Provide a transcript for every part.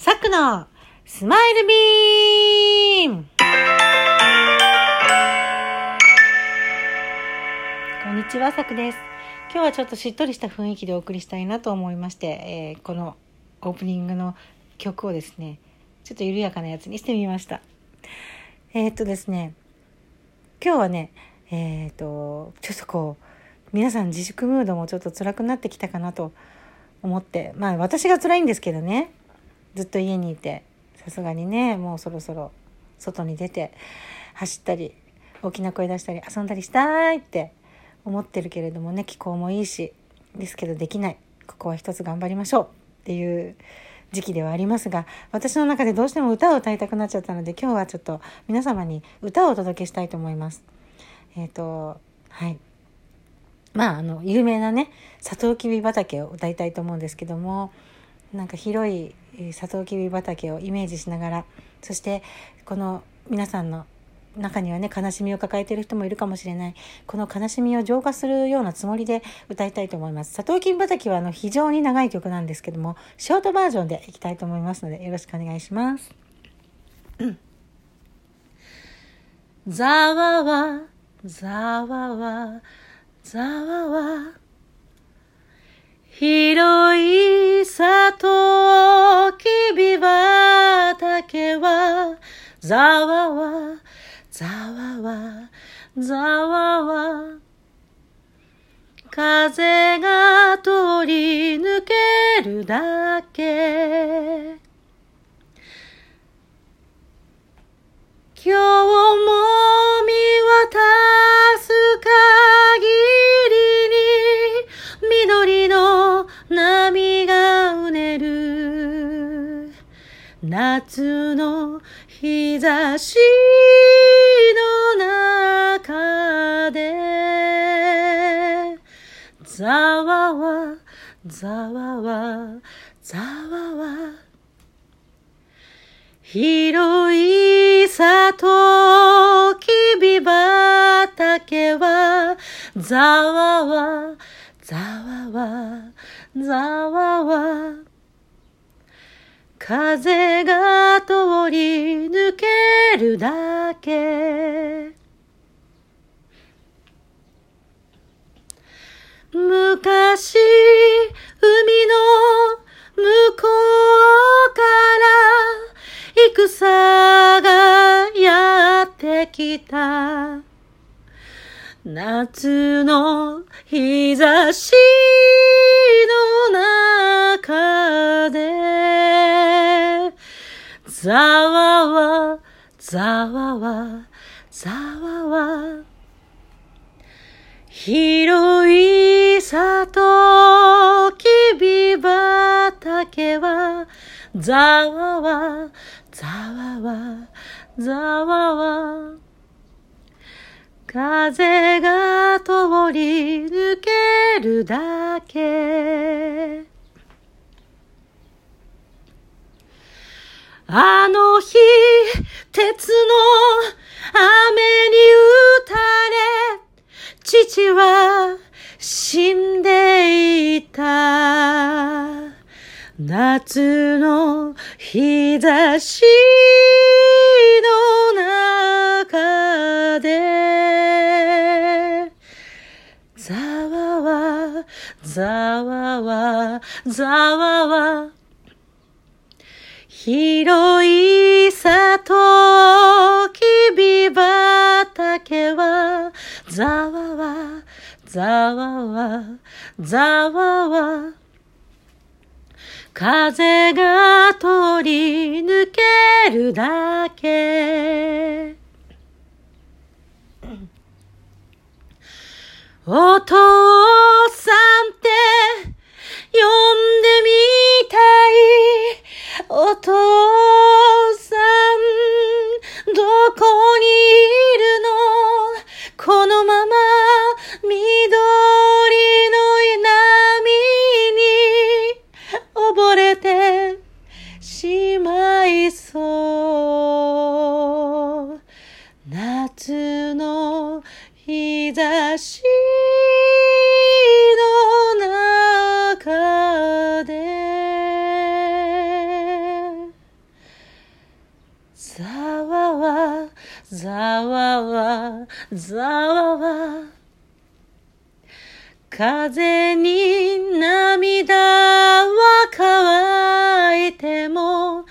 サクのスマイルビームこんにちは、サクです。今日はちょっとしっとりした雰囲気でお送りしたいなと思いまして、えーこのオープニングの曲をですね、ちょっと緩やかなやつにしてみました。えーっとですね、今日はね、えーっと、ちょっとこう、皆さん自粛ムードもちょっと辛くなってきたかなと思って、まあ私が辛いんですけどね、ずっと家にいて、さすがにね、もうそろそろ外に出て走ったり、大きな声出したり遊んだりしたいって思ってるけれどもね、気候もいいし、ですけどできない。ここは一つ頑張りましょうっていう時期ではありますが、私の中でどうしても歌を歌いたくなっちゃったので、今日はちょっと皆様に歌をお届けしたいと思います。えっ、と、はい。まあ、あの、有名なね、サトウキビ畑を歌いたいと思うんですけども、なんか広いサトウキビ畑をイメージしながら、そして、この皆さんの中にはね、悲しみを抱えている人もいるかもしれない。この悲しみを浄化するようなつもりで歌いたいと思います。サトウキビ畑はあの非常に長い曲なんですけども、ショートバージョンでいきたいと思いますので、よろしくお願いします。ざわわ、ざわわ、ざわわ。広い里きび畑は、ざわわ、ざわわ、ざわわ。風が通り抜けるだけ。今日夏の日差しの中でざわわざわわざわわ広い里きび畑はざわわざわわざわわ風が通り抜けるだけ。昔海の向こうから戦がやってきた夏の日差しざわわざわわざわわ。広い里きび畑はざわわざわわざわわ。風が通り抜けるだけ。あの日鉄の雨に打たれ父は死んでいた。夏の日差しの中でざわわざわわざわわ広い里きび畑はざわわざわわざわわ。風が通り抜けるだけ。お父さんって呼んでみたい。お父さんどこにいるの？このまま緑の波に溺れてしまいそう。夏の日差しざわわ風に涙は乾いても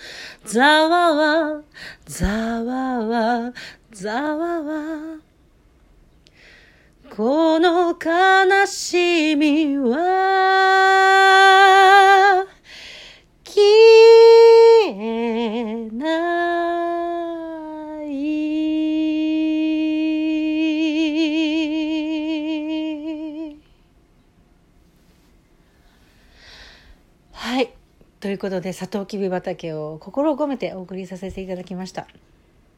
ざわわざわわざわわこの悲しみはということでサトウキビ畑を心を込めてお送りさせていただきました。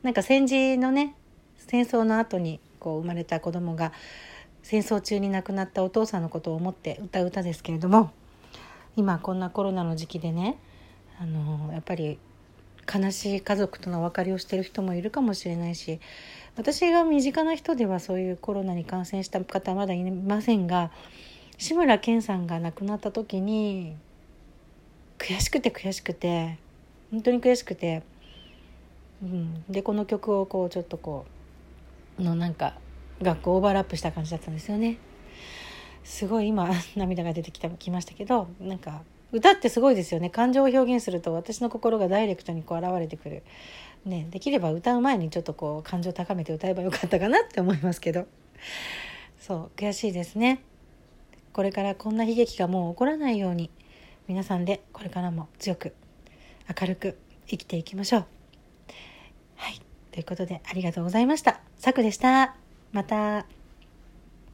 なんか戦時のね戦争の後にこう生まれた子供が戦争中に亡くなったお父さんのことを思って歌う歌ですけれども今こんなコロナの時期でねあのやっぱり悲しい家族との別れをしてる人もいるかもしれないし私が身近な人ではそういうコロナに感染した方はまだいませんが志村けんさんが亡くなった時に悔しくて悔しくて本当に悔しくて、うん、でこの曲をこうちょっとこうのなんか学校オーバーラップした感じだったんですよね。すごい今 涙が出てきたきましたけどなんか歌ってすごいですよね。感情を表現すると私の心がダイレクトにこう現れてくる、ね、できれば歌う前にちょっとこう感情を高めて歌えばよかったかなって思いますけど。そう悔しいですね。これからこんな悲劇がもう起こらないように。皆さんでこれからも強く明るく生きていきましょう。はい。ということでありがとうございました。さくでした。また。